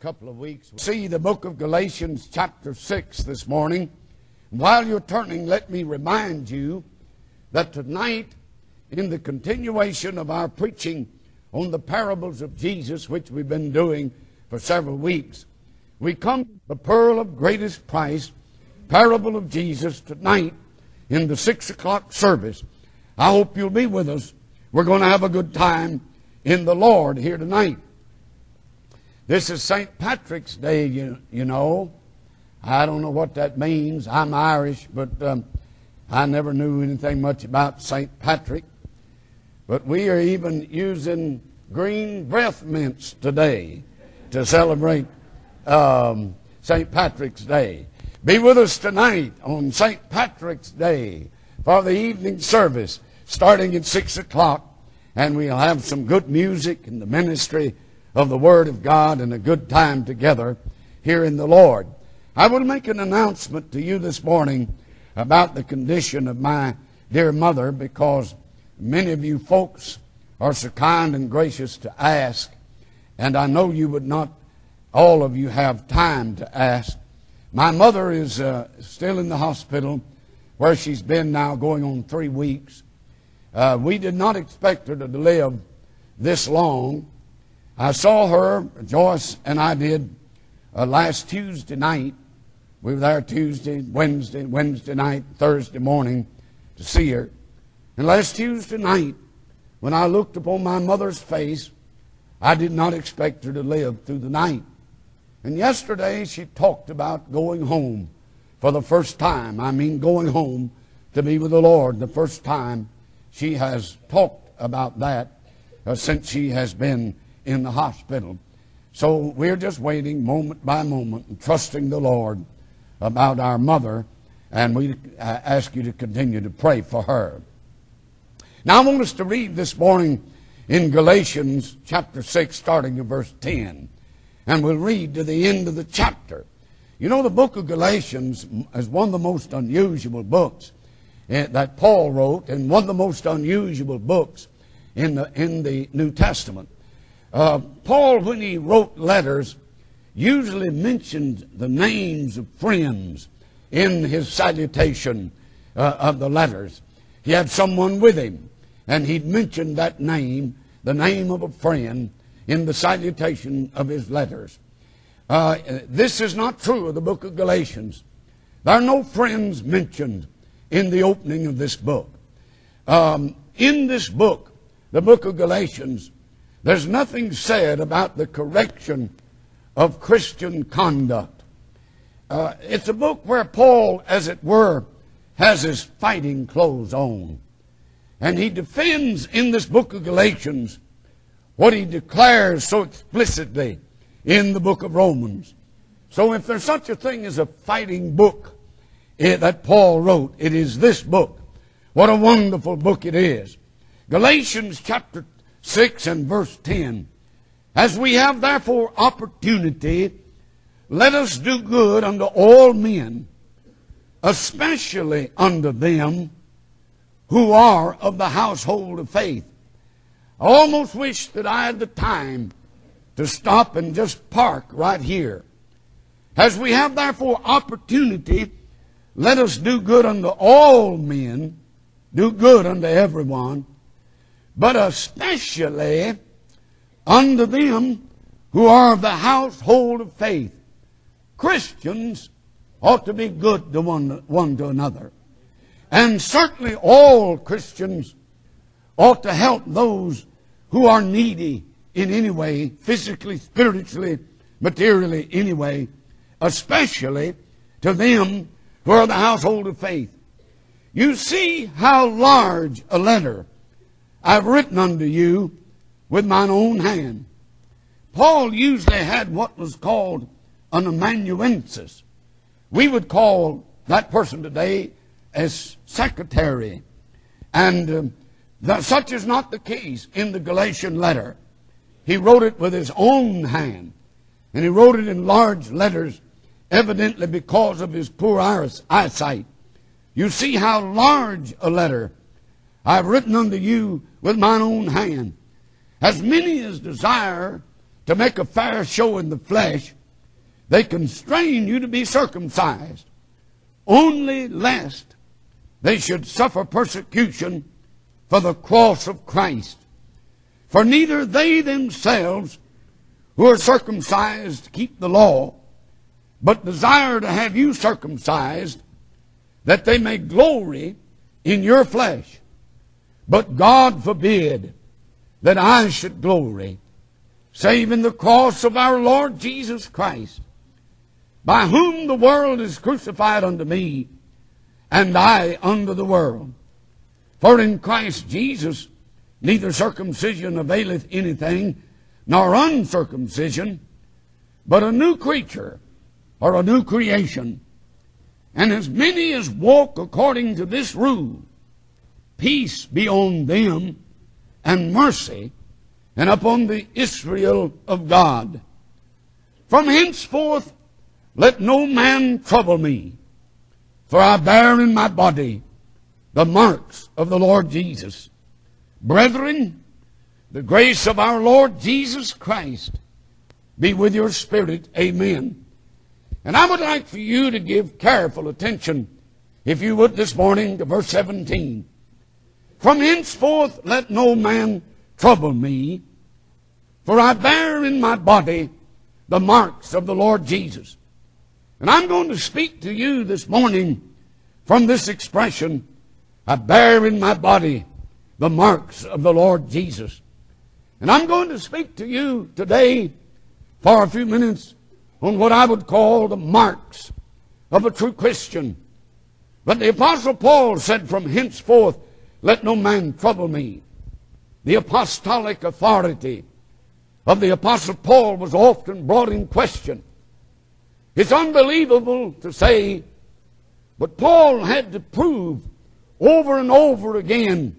couple of weeks. See the book of Galatians, chapter 6, this morning. While you're turning, let me remind you that tonight, in the continuation of our preaching on the parables of Jesus, which we've been doing for several weeks, we come to the pearl of greatest price, parable of Jesus, tonight in the 6 o'clock service. I hope you'll be with us. We're going to have a good time in the Lord here tonight. This is St. Patrick's Day, you, you know. I don't know what that means. I'm Irish, but um, I never knew anything much about St. Patrick. But we are even using green breath mints today to celebrate um, St. Patrick's Day. Be with us tonight on St. Patrick's Day for the evening service starting at 6 o'clock. And we'll have some good music in the ministry of the Word of God and a good time together here in the Lord. I will make an announcement to you this morning about the condition of my dear mother because many of you folks are so kind and gracious to ask, and I know you would not, all of you, have time to ask. My mother is uh, still in the hospital where she's been now going on three weeks. Uh, we did not expect her to live this long. I saw her, Joyce and I did, uh, last Tuesday night. We were there Tuesday, Wednesday, Wednesday night, Thursday morning to see her. And last Tuesday night, when I looked upon my mother's face, I did not expect her to live through the night. And yesterday she talked about going home for the first time. I mean, going home to be with the Lord. The first time she has talked about that uh, since she has been in the hospital. So we're just waiting moment by moment and trusting the Lord about our mother, and we ask you to continue to pray for her. Now I want us to read this morning in Galatians chapter 6, starting in verse 10. And we'll read to the end of the chapter. You know, the book of Galatians is one of the most unusual books eh, that Paul wrote, and one of the most unusual books in the, in the New Testament. Uh, Paul, when he wrote letters, usually mentioned the names of friends in his salutation uh, of the letters. He had someone with him, and he'd mentioned that name, the name of a friend, in the salutation of his letters. Uh, this is not true of the book of Galatians. There are no friends mentioned in the opening of this book. Um, in this book, the book of Galatians, there's nothing said about the correction of Christian conduct. Uh, it's a book where Paul, as it were, has his fighting clothes on. And he defends in this book of Galatians what he declares so explicitly in the book of Romans. So if there's such a thing as a fighting book eh, that Paul wrote, it is this book. What a wonderful book it is. Galatians chapter 6 and verse 10. As we have therefore opportunity, let us do good unto all men, especially unto them who are of the household of faith. I almost wish that I had the time to stop and just park right here. As we have therefore opportunity, let us do good unto all men, do good unto everyone, but especially unto them who are of the household of faith. Christians ought to be good to one, one to another. And certainly all Christians ought to help those who are needy in any way, physically, spiritually, materially, anyway, especially to them who are the household of faith. You see how large a letter I've written unto you with mine own hand. Paul usually had what was called an amanuensis. We would call that person today as secretary. And um, such is not the case in the Galatian letter. He wrote it with his own hand. And he wrote it in large letters, evidently because of his poor eyesight. You see how large a letter I've written unto you with mine own hand. As many as desire to make a fair show in the flesh, they constrain you to be circumcised, only lest they should suffer persecution for the cross of Christ. For neither they themselves who are circumcised keep the law, but desire to have you circumcised, that they may glory in your flesh. But God forbid that I should glory, save in the cross of our Lord Jesus Christ, by whom the world is crucified unto me, and I unto the world. For in Christ Jesus neither circumcision availeth anything, nor uncircumcision, but a new creature, or a new creation. And as many as walk according to this rule, peace be on them, and mercy, and upon the Israel of God. From henceforth let no man trouble me, for I bear in my body the marks of the Lord Jesus. Brethren, the grace of our Lord Jesus Christ be with your spirit. Amen. And I would like for you to give careful attention, if you would, this morning to verse 17. From henceforth let no man trouble me, for I bear in my body the marks of the Lord Jesus. And I'm going to speak to you this morning from this expression, I bear in my body the marks of the Lord Jesus. And I'm going to speak to you today for a few minutes on what I would call the marks of a true Christian. But the Apostle Paul said, From henceforth, let no man trouble me. The apostolic authority of the Apostle Paul was often brought in question. It's unbelievable to say, but Paul had to prove over and over again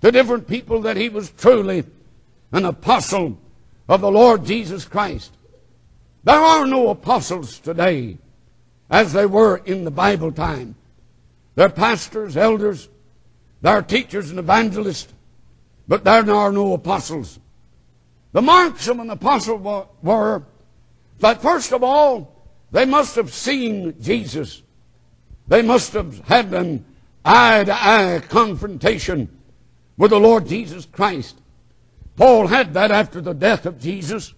to different people that he was truly an apostle of the Lord Jesus Christ. There are no apostles today as they were in the Bible time. They're pastors, elders, they're teachers and evangelists, but there are no apostles. The marks of an apostle were that first of all, they must have seen Jesus. They must have had an eye to eye confrontation with the Lord Jesus Christ. Paul had that after the death of Jesus.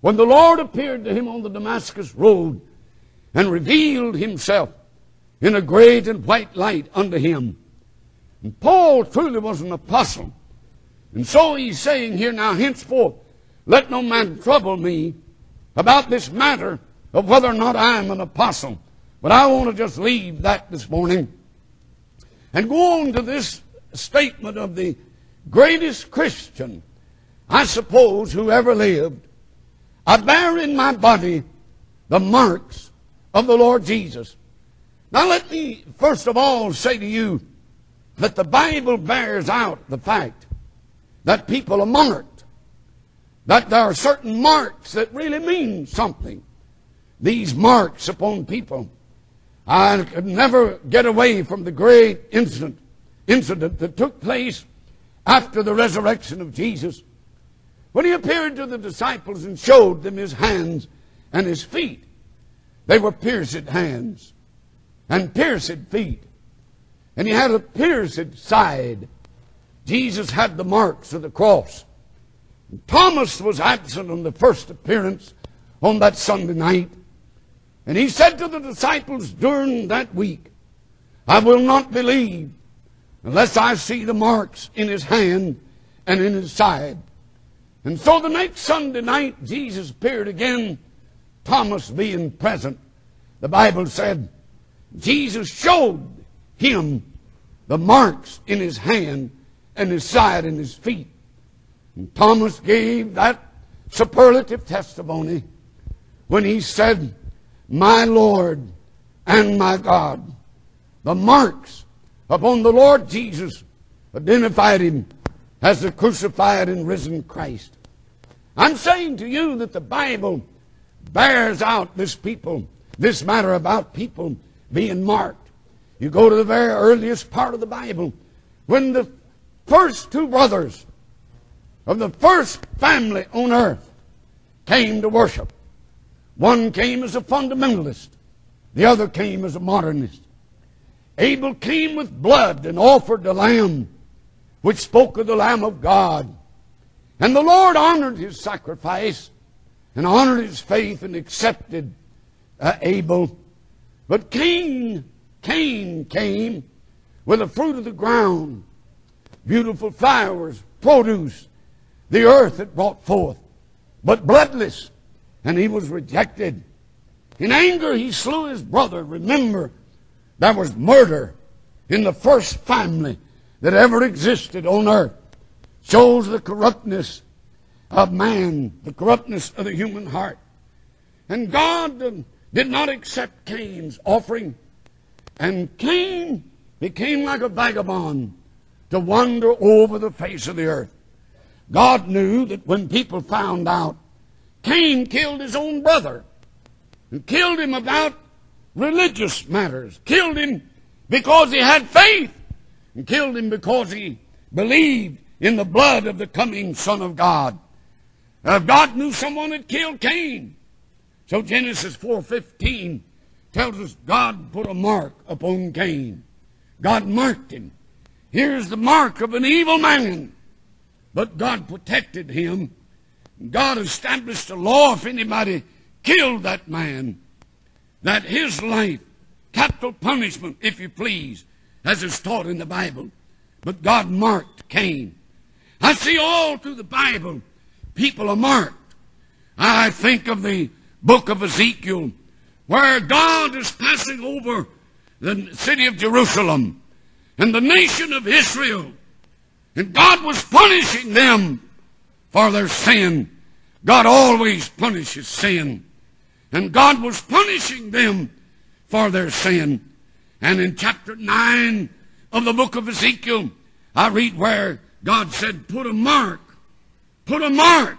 When the Lord appeared to him on the Damascus road and revealed himself in a great and white light unto him. And Paul truly was an apostle. And so he's saying here now, henceforth, let no man trouble me about this matter of whether or not I am an apostle. But I want to just leave that this morning and go on to this statement of the greatest Christian, I suppose, who ever lived. I bear in my body the marks of the Lord Jesus. Now let me first of all say to you that the Bible bears out the fact that people are marked. That there are certain marks that really mean something. These marks upon people. I could never get away from the great incident, incident that took place after the resurrection of Jesus when he appeared to the disciples and showed them his hands and his feet. They were pierced hands and pierced feet. And he had a pierced side. Jesus had the marks of the cross. And Thomas was absent on the first appearance on that Sunday night. And he said to the disciples during that week, I will not believe unless I see the marks in his hand and in his side. And so the next Sunday night, Jesus appeared again, Thomas being present. The Bible said, Jesus showed him the marks in his hand and his side and his feet. And Thomas gave that superlative testimony when he said, My Lord and my God. The marks upon the Lord Jesus identified him as the crucified and risen Christ. I'm saying to you that the Bible bears out this people, this matter about people being marked. You go to the very earliest part of the Bible when the first two brothers of the first family on earth came to worship. One came as a fundamentalist. The other came as a modernist. Abel came with blood and offered the lamb, which spoke of the Lamb of God. And the Lord honored his sacrifice and honored his faith and accepted uh, Abel. But Cain, Cain came with the fruit of the ground, beautiful flowers, produce, the earth that brought forth, but bloodless, and he was rejected. In anger, he slew his brother. Remember, that was murder in the first family that ever existed on earth. Shows the corruptness of man, the corruptness of the human heart. And God did not accept Cain's offering. And Cain became like a vagabond to wander over the face of the earth. God knew that when people found out Cain killed his own brother and killed him about religious matters, killed him because he had faith, and killed him because he believed in the blood of the coming Son of God. Uh, God knew someone had killed Cain. So Genesis 4.15 tells us God put a mark upon Cain. God marked him. Here's the mark of an evil man. But God protected him. God established a law if anybody killed that man, that his life, capital punishment, if you please, as is taught in the Bible. But God marked Cain. I see all through the Bible people are marked. I think of the book of Ezekiel where God is passing over the city of Jerusalem and the nation of Israel. And God was punishing them for their sin. God always punishes sin. And God was punishing them for their sin. And in chapter 9 of the book of Ezekiel, I read where God said, Put a mark, put a mark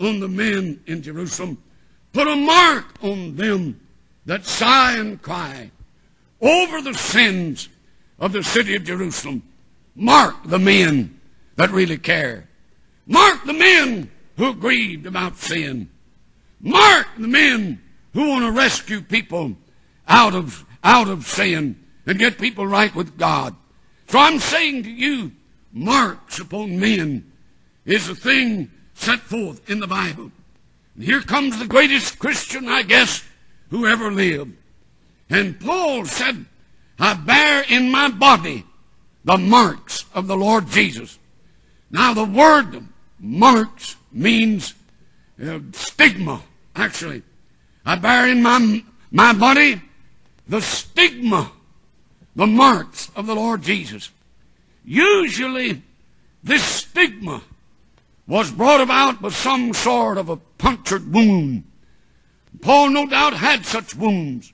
on the men in Jerusalem. Put a mark on them that sigh and cry over the sins of the city of Jerusalem. Mark the men that really care. Mark the men who grieved about sin. Mark the men who want to rescue people out of, out of sin and get people right with God. So I'm saying to you, marks upon men is a thing set forth in the Bible. And here comes the greatest Christian, I guess, who ever lived. And Paul said, I bear in my body the marks of the Lord Jesus. Now the word marks means uh, stigma, actually. I bear in my, my body the stigma, the marks of the Lord Jesus. Usually, this stigma was brought about by some sort of a punctured wound. Paul no doubt had such wounds.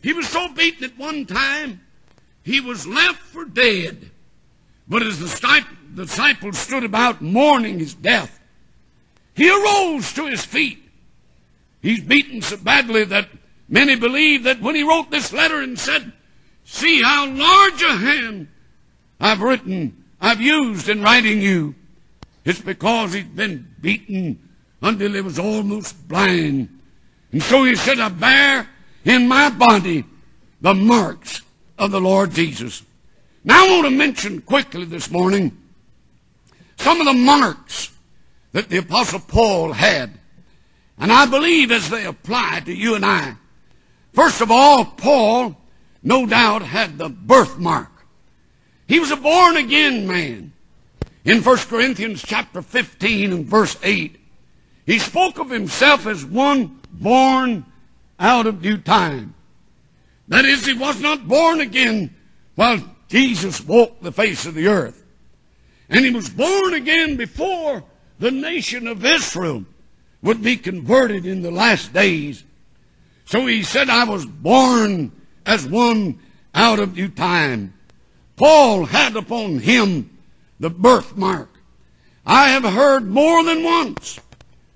He was so beaten at one time, he was left for dead. But as the disciples stood about mourning his death, he arose to his feet. He's beaten so badly that many believe that when he wrote this letter and said, See how large a hand I've written, I've used in writing you, it's because he'd been beaten until he was almost blind. And so he said, I bear in my body the marks of the Lord Jesus. Now I want to mention quickly this morning some of the marks that the Apostle Paul had. And I believe as they apply to you and I. First of all, Paul no doubt had the birthmark. He was a born again man. In 1 Corinthians chapter 15 and verse 8, he spoke of himself as one born out of due time. That is, he was not born again while Jesus walked the face of the earth. And he was born again before the nation of Israel would be converted in the last days. So he said, I was born as one out of due time. Paul had upon him the birthmark. I have heard more than once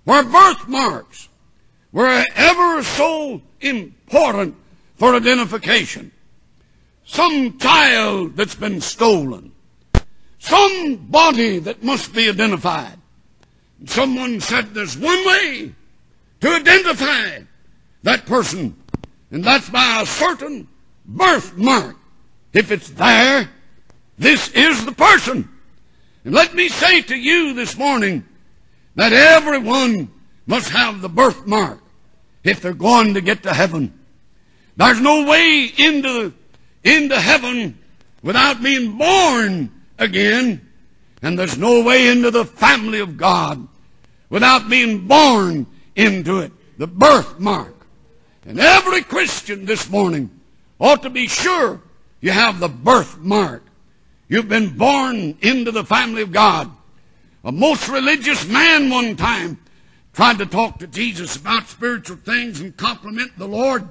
where birthmarks were ever so important for identification. Some child that's been stolen. Some body that must be identified. Someone said there's one way to identify that person, and that's by a certain birthmark. If it's there, this is the person. And let me say to you this morning that everyone must have the birthmark if they're going to get to heaven. There's no way into, into heaven without being born again. And there's no way into the family of God without being born into it. The birthmark. And every Christian this morning ought to be sure you have the birthmark. You've been born into the family of God. A most religious man one time tried to talk to Jesus about spiritual things and compliment the Lord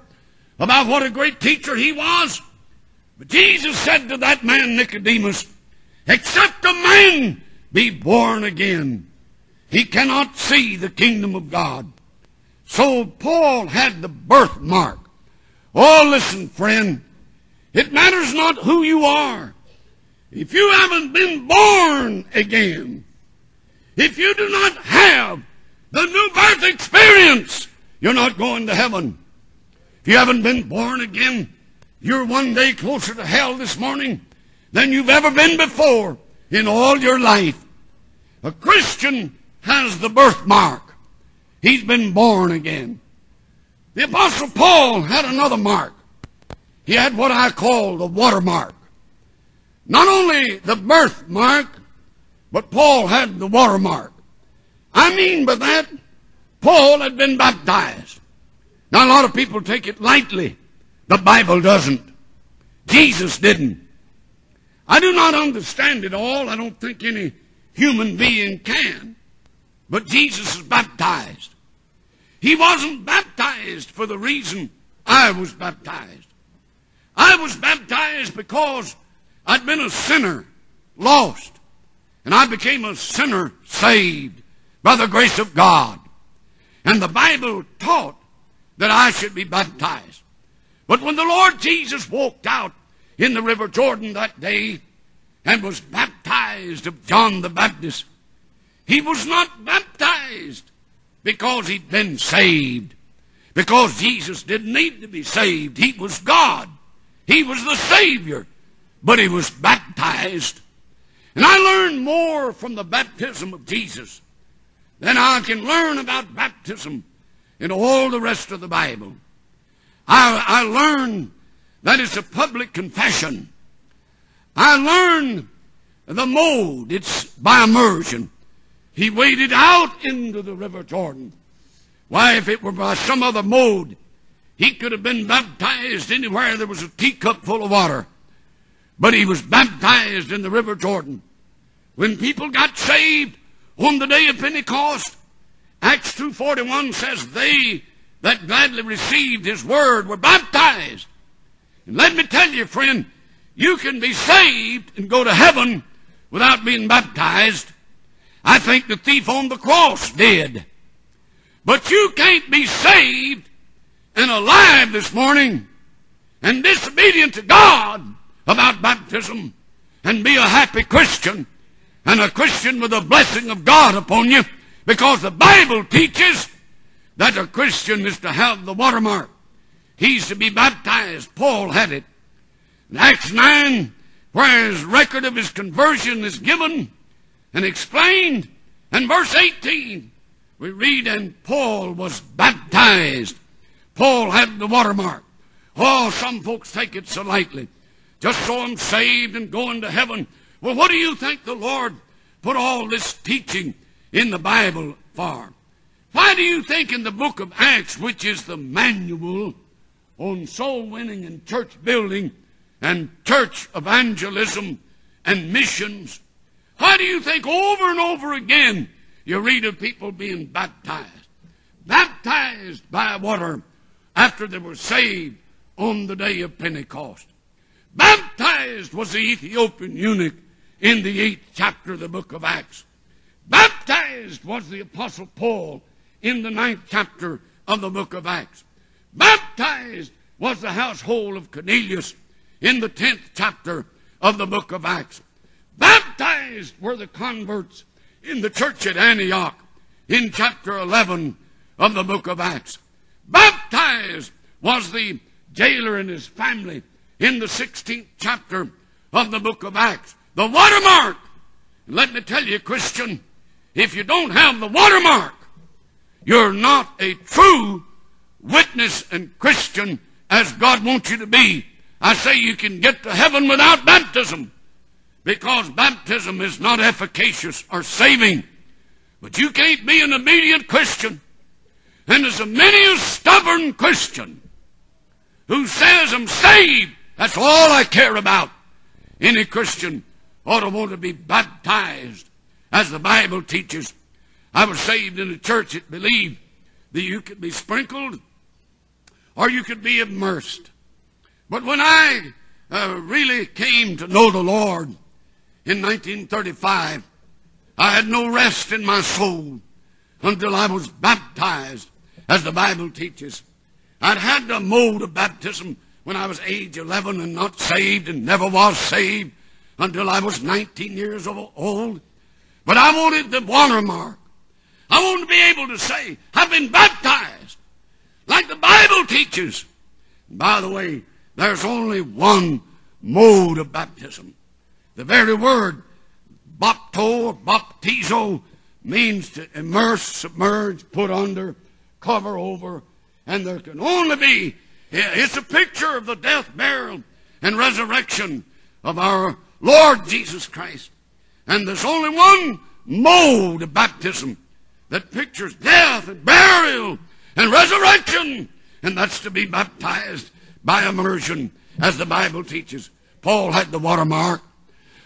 about what a great teacher he was. But Jesus said to that man, Nicodemus, except a man be born again, he cannot see the kingdom of God. So Paul had the birthmark. Oh, listen, friend. It matters not who you are. If you haven't been born again, if you do not have the new birth experience, you're not going to heaven. If you haven't been born again, you're one day closer to hell this morning than you've ever been before in all your life. A Christian has the birthmark. He's been born again. The Apostle Paul had another mark. He had what I call the watermark. Not only the birthmark, but Paul had the watermark. I mean by that, Paul had been baptized. Now, a lot of people take it lightly. The Bible doesn't. Jesus didn't. I do not understand it all. I don't think any human being can. But Jesus is baptized. He wasn't baptized for the reason I was baptized. I was baptized because I'd been a sinner, lost, and I became a sinner saved by the grace of God. And the Bible taught that I should be baptized. But when the Lord Jesus walked out in the River Jordan that day and was baptized of John the Baptist, he was not baptized because he'd been saved. Because Jesus didn't need to be saved. He was God. He was the Savior. But he was baptized. And I learned more from the baptism of Jesus than I can learn about baptism in all the rest of the Bible. I, I learned that it's a public confession. I learned the mode. It's by immersion. He waded out into the River Jordan. Why, if it were by some other mode, he could have been baptized anywhere there was a teacup full of water. But he was baptized in the River Jordan. When people got saved on the day of Pentecost, Acts 2.41 says, They that gladly received his word were baptized. And let me tell you, friend, you can be saved and go to heaven without being baptized. I think the thief on the cross did. But you can't be saved and alive this morning and disobedient to God about baptism and be a happy Christian and a Christian with the blessing of God upon you because the Bible teaches that a Christian is to have the watermark. He's to be baptized. Paul had it. In Acts 9, where his record of his conversion is given and explained, in verse 18, we read, and Paul was baptized. Paul had the watermark. Oh, some folks take it so lightly. Just so I'm saved and going to heaven. Well, what do you think the Lord put all this teaching in the Bible for? Why do you think in the book of Acts, which is the manual on soul winning and church building and church evangelism and missions, why do you think over and over again you read of people being baptized? Baptized by water after they were saved on the day of Pentecost. Baptized was the Ethiopian eunuch in the eighth chapter of the book of Acts. Baptized was the Apostle Paul in the ninth chapter of the book of Acts. Baptized was the household of Cornelius in the tenth chapter of the book of Acts. Baptized were the converts in the church at Antioch in chapter 11 of the book of Acts. Baptized was the jailer and his family in the 16th chapter of the book of Acts. The watermark. Let me tell you, Christian, if you don't have the watermark, you're not a true witness and Christian as God wants you to be. I say you can get to heaven without baptism because baptism is not efficacious or saving. But you can't be an obedient Christian. And as a many a stubborn Christian who says I'm saved, that's all I care about. Any Christian ought to want to be baptized as the Bible teaches. I was saved in a church that believed that you could be sprinkled or you could be immersed. But when I uh, really came to know the Lord in 1935, I had no rest in my soul until I was baptized, as the Bible teaches. I'd had the mode of baptism when I was age 11 and not saved and never was saved until I was 19 years old. But I wanted the watermark. I wanted to be able to say, I've been baptized like the Bible teaches. And by the way, there's only one mode of baptism. The very word bapto baptizo means to immerse, submerge, put under, cover over, and there can only be, it's a picture of the death, burial, and resurrection of our Lord Jesus Christ. And there's only one mode of baptism that pictures death and burial and resurrection, and that's to be baptized by immersion, as the Bible teaches. Paul had the watermark.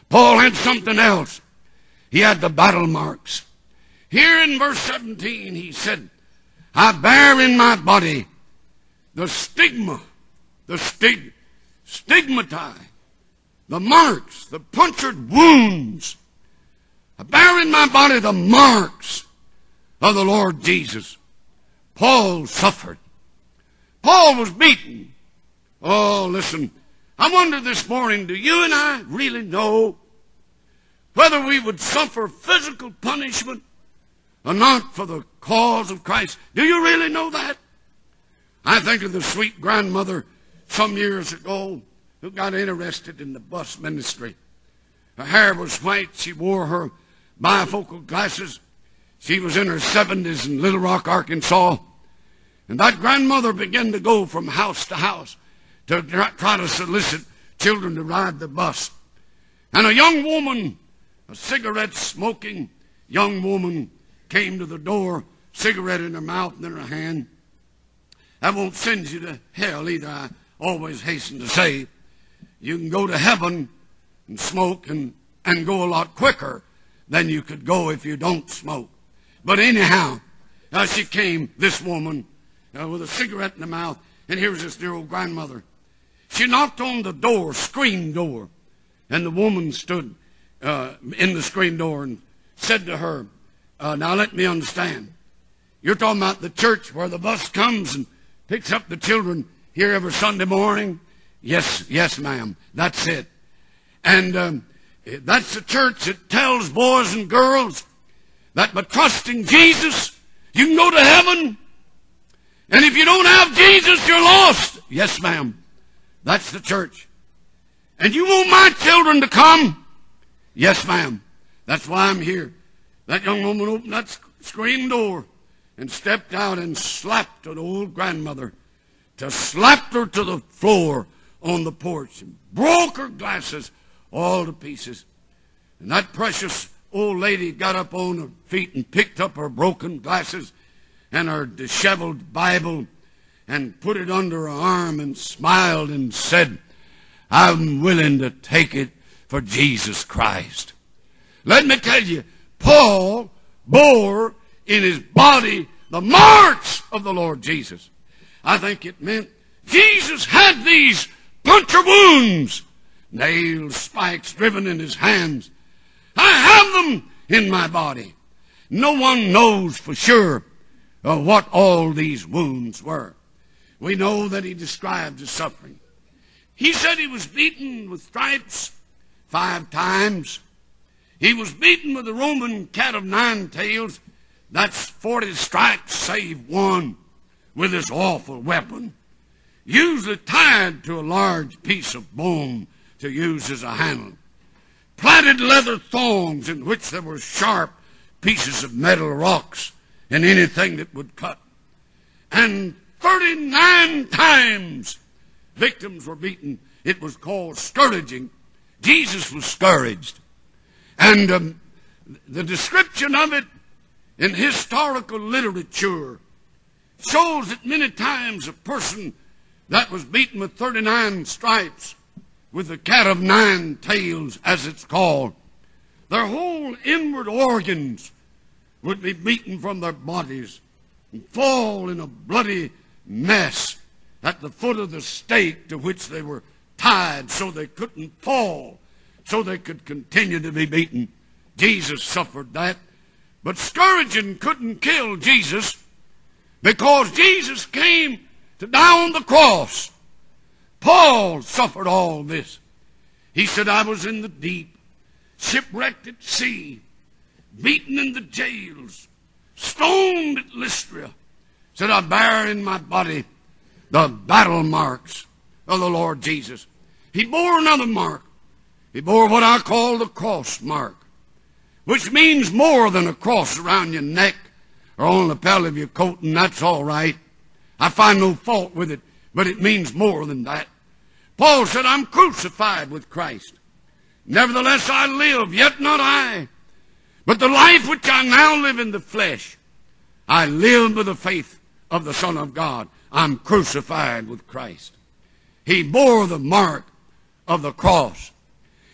Paul had something else. He had the battle marks. Here in verse 17, he said, I bear in my body the stigma, the stig, stigmata, the marks, the punctured wounds. I bear in my body the marks of the Lord Jesus. Paul suffered. Paul was beaten. Oh, listen. I wonder this morning, do you and I really know whether we would suffer physical punishment or not for the cause of Christ? Do you really know that? I think of the sweet grandmother some years ago who got interested in the bus ministry. Her hair was white. She wore her bifocal glasses. She was in her 70s in Little Rock, Arkansas. And that grandmother began to go from house to house to try to solicit children to ride the bus. And a young woman, a cigarette smoking young woman, came to the door, cigarette in her mouth and in her hand. That won't send you to hell either, I always hasten to say. You can go to heaven and smoke and, and go a lot quicker than you could go if you don't smoke. But anyhow, uh, she came, this woman, uh, with a cigarette in her mouth, and here's this dear old grandmother. She knocked on the door, screen door, and the woman stood uh, in the screen door and said to her, uh, Now let me understand. You're talking about the church where the bus comes and picks up the children here every Sunday morning? Yes, yes, ma'am. That's it. And um, that's the church that tells boys and girls that by trusting Jesus, you can go to heaven. And if you don't have Jesus, you're lost. Yes, ma'am. That's the church. And you want my children to come? Yes, ma'am. That's why I'm here. That young woman opened that screen door and stepped out and slapped an old grandmother to slap her to the floor on the porch and broke her glasses all to pieces. And that precious old lady got up on her feet and picked up her broken glasses and her disheveled Bible and put it under her arm and smiled and said, I'm willing to take it for Jesus Christ. Let me tell you, Paul bore in his body the marks of the Lord Jesus. I think it meant Jesus had these puncture wounds, nails, spikes driven in his hands. I have them in my body. No one knows for sure of what all these wounds were. We know that he described his suffering. He said he was beaten with stripes five times. He was beaten with the Roman cat of nine tails. That's 40 stripes save one with this awful weapon, usually tied to a large piece of bone to use as a handle. Plaited leather thongs in which there were sharp pieces of metal rocks and anything that would cut. And 39 times victims were beaten. It was called scourging. Jesus was scourged. And um, the description of it in historical literature shows that many times a person that was beaten with 39 stripes, with the cat of nine tails, as it's called, their whole inward organs would be beaten from their bodies and fall in a bloody mess at the foot of the stake to which they were tied so they couldn't fall, so they could continue to be beaten. Jesus suffered that. But scourging couldn't kill Jesus because Jesus came to die on the cross. Paul suffered all this. He said, I was in the deep, shipwrecked at sea, beaten in the jails, stoned at Lystra. Said, I bear in my body the battle marks of the Lord Jesus. He bore another mark. He bore what I call the cross mark, which means more than a cross around your neck or on the lapel of your coat, and that's all right. I find no fault with it, but it means more than that. Paul said, I'm crucified with Christ. Nevertheless, I live, yet not I. But the life which I now live in the flesh, I live by the faith of the Son of God. I'm crucified with Christ. He bore the mark of the cross.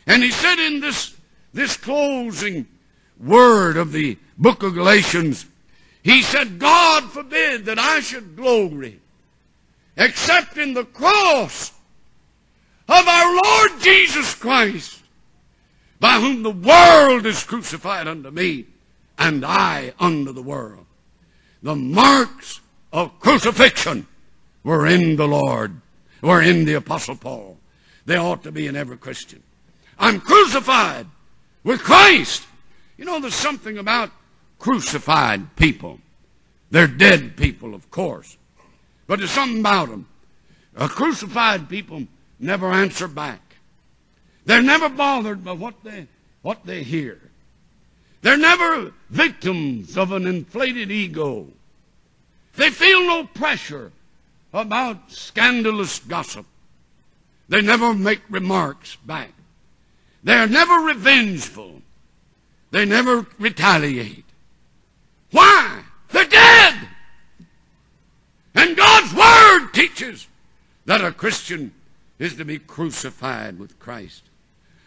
And he said in this, this closing word of the book of Galatians, he said, God forbid that I should glory except in the cross of our Lord Jesus Christ, by whom the world is crucified unto me, and I unto the world. The marks of crucifixion were in the Lord, were in the Apostle Paul. They ought to be in every Christian. I'm crucified with Christ. You know, there's something about crucified people. They're dead people, of course. But there's something about them. A crucified people never answer back. They're never bothered by what they, what they hear. They're never victims of an inflated ego. They feel no pressure about scandalous gossip. They never make remarks back. They're never revengeful. They never retaliate. Why? They're dead. And God's Word teaches that a Christian is to be crucified with Christ.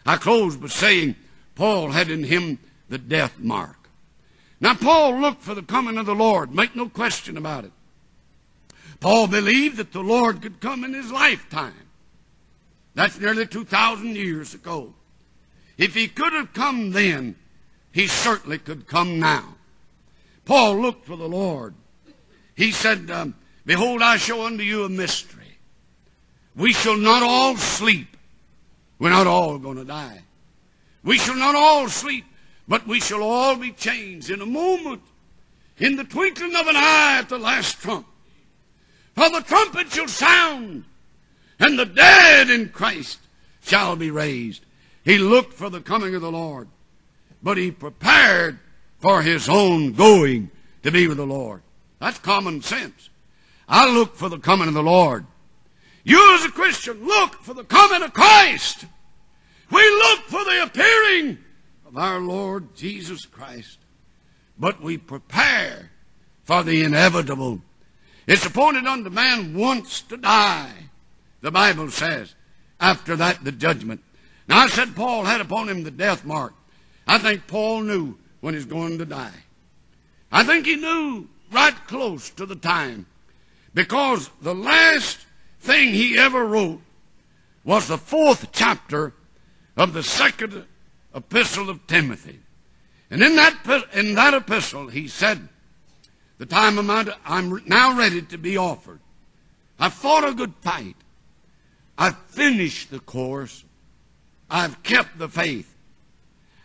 I close by saying Paul had in him the death mark. Now, Paul looked for the coming of the Lord. Make no question about it. Paul believed that the Lord could come in his lifetime. That's nearly 2,000 years ago. If he could have come then, he certainly could come now. Paul looked for the Lord. He said, um, Behold, I show unto you a mystery. We shall not all sleep. We're not all going to die. We shall not all sleep, but we shall all be changed in a moment, in the twinkling of an eye at the last trump. For the trumpet shall sound, and the dead in Christ shall be raised. He looked for the coming of the Lord, but he prepared for his own going to be with the Lord. That's common sense. I look for the coming of the Lord. You as a Christian look for the coming of Christ. We look for the appearing of our Lord Jesus Christ. But we prepare for the inevitable. It's appointed unto man once to die, the Bible says. After that, the judgment. Now, I said Paul had upon him the death mark. I think Paul knew when he's going to die. I think he knew right close to the time because the last thing he ever wrote was the fourth chapter of the second epistle of Timothy. And in that, in that epistle, he said, The time of my, I'm now ready to be offered. I've fought a good fight. I've finished the course. I've kept the faith.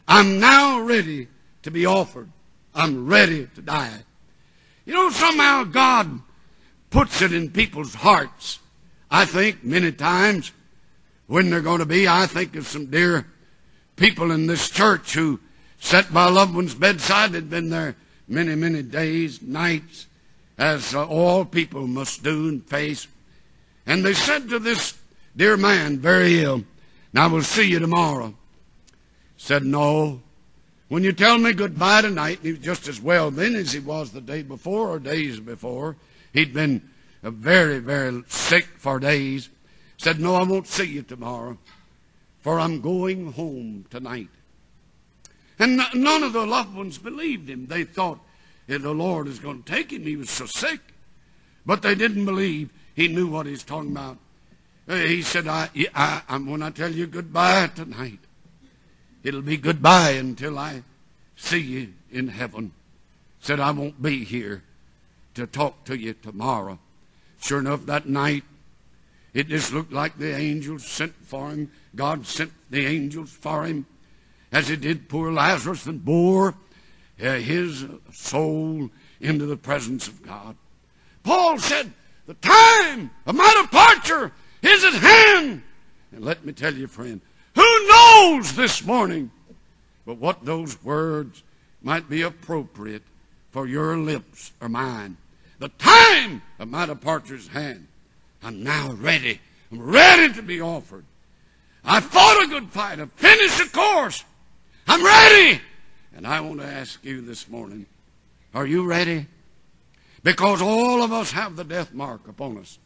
I'm now ready to be offered I'm ready to die. You know, somehow God puts it in people's hearts. I think many times when they're going to be, I think of some dear people in this church who sat by a loved one's bedside. They'd been there many, many days, nights, as all people must do and face. And they said to this dear man, very ill, Now we'll see you tomorrow. Said, No. When you tell me goodbye tonight, he was just as well then as he was the day before or days before. He'd been uh, very, very sick for days. Said, No, I won't see you tomorrow, for I'm going home tonight. And none of the loved ones believed him. They thought the Lord is going to take him. He was so sick. But they didn't believe he knew what he's talking about. Uh, he said, I, I, I'm when I tell you goodbye tonight, it'll be goodbye until I see you in heaven. Said, I won't be here to talk to you tomorrow. Sure enough, that night, it just looked like the angels sent for him. God sent the angels for him as he did poor Lazarus and bore uh, his soul into the presence of God. Paul said, The time of my departure is at hand. And let me tell you, friend, who knows this morning but what those words might be appropriate for your lips or mine? The time of my departure is hand. I'm now ready. I'm ready to be offered. I fought a good fight. I finished the course. I'm ready. And I want to ask you this morning, are you ready? Because all of us have the death mark upon us.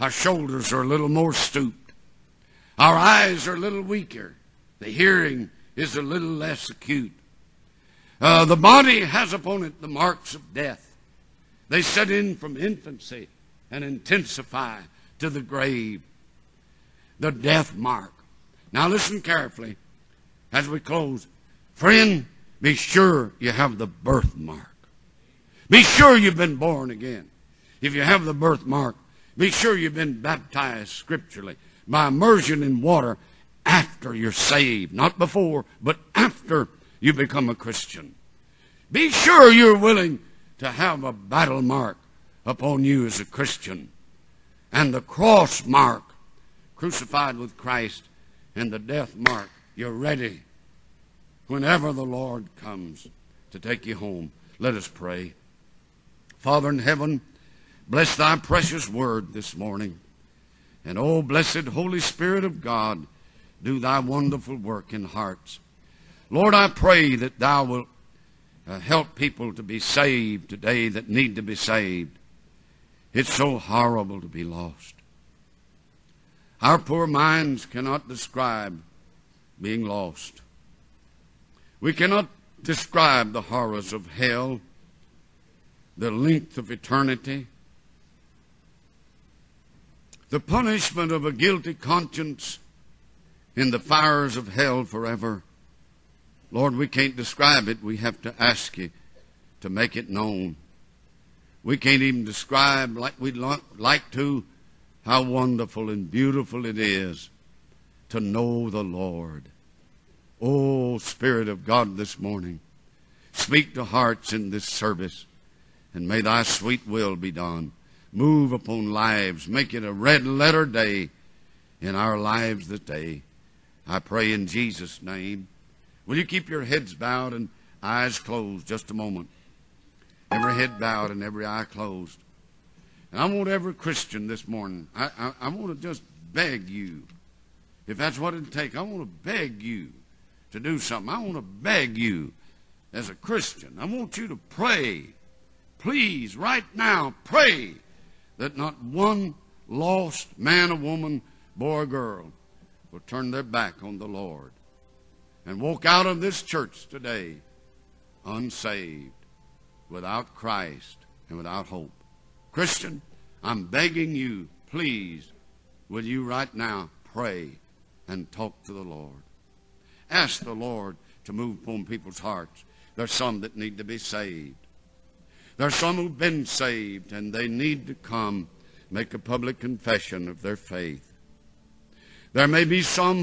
Our shoulders are a little more stooped. Our eyes are a little weaker. The hearing is a little less acute. Uh, the body has upon it the marks of death. They set in from infancy and intensify to the grave. The death mark. Now listen carefully as we close. Friend, be sure you have the birthmark. Be sure you've been born again. If you have the birthmark, be sure you've been baptized scripturally by immersion in water after you're saved. Not before, but after you become a Christian. Be sure you're willing to have a battle mark upon you as a Christian. And the cross mark, crucified with Christ, and the death mark. You're ready whenever the Lord comes to take you home. Let us pray. Father in heaven, bless thy precious word this morning. And oh, blessed Holy Spirit of God, do thy wonderful work in hearts. Lord, I pray that thou wilt uh, help people to be saved today that need to be saved. It's so horrible to be lost. Our poor minds cannot describe being lost. We cannot describe the horrors of hell, the length of eternity, the punishment of a guilty conscience in the fires of hell forever. Lord, we can't describe it. We have to ask you to make it known. We can't even describe like we'd like to how wonderful and beautiful it is to know the Lord. Oh, Spirit of God, this morning, speak to hearts in this service, and may thy sweet will be done. Move upon lives. Make it a red letter day in our lives this day. I pray in Jesus' name. Will you keep your heads bowed and eyes closed just a moment? Every head bowed and every eye closed. And I want every Christian this morning, I, I, I want to just beg you, if that's what it takes, I want to beg you to do something. I want to beg you as a Christian. I want you to pray. Please, right now, pray that not one lost man or woman, boy or girl, will turn their back on the Lord and walk out of this church today unsaved, without Christ, and without hope. Christian, I'm begging you, please, will you right now pray and talk to the Lord? Ask the Lord to move upon people's hearts. There's some that need to be saved. There's some who've been saved and they need to come make a public confession of their faith. There may be some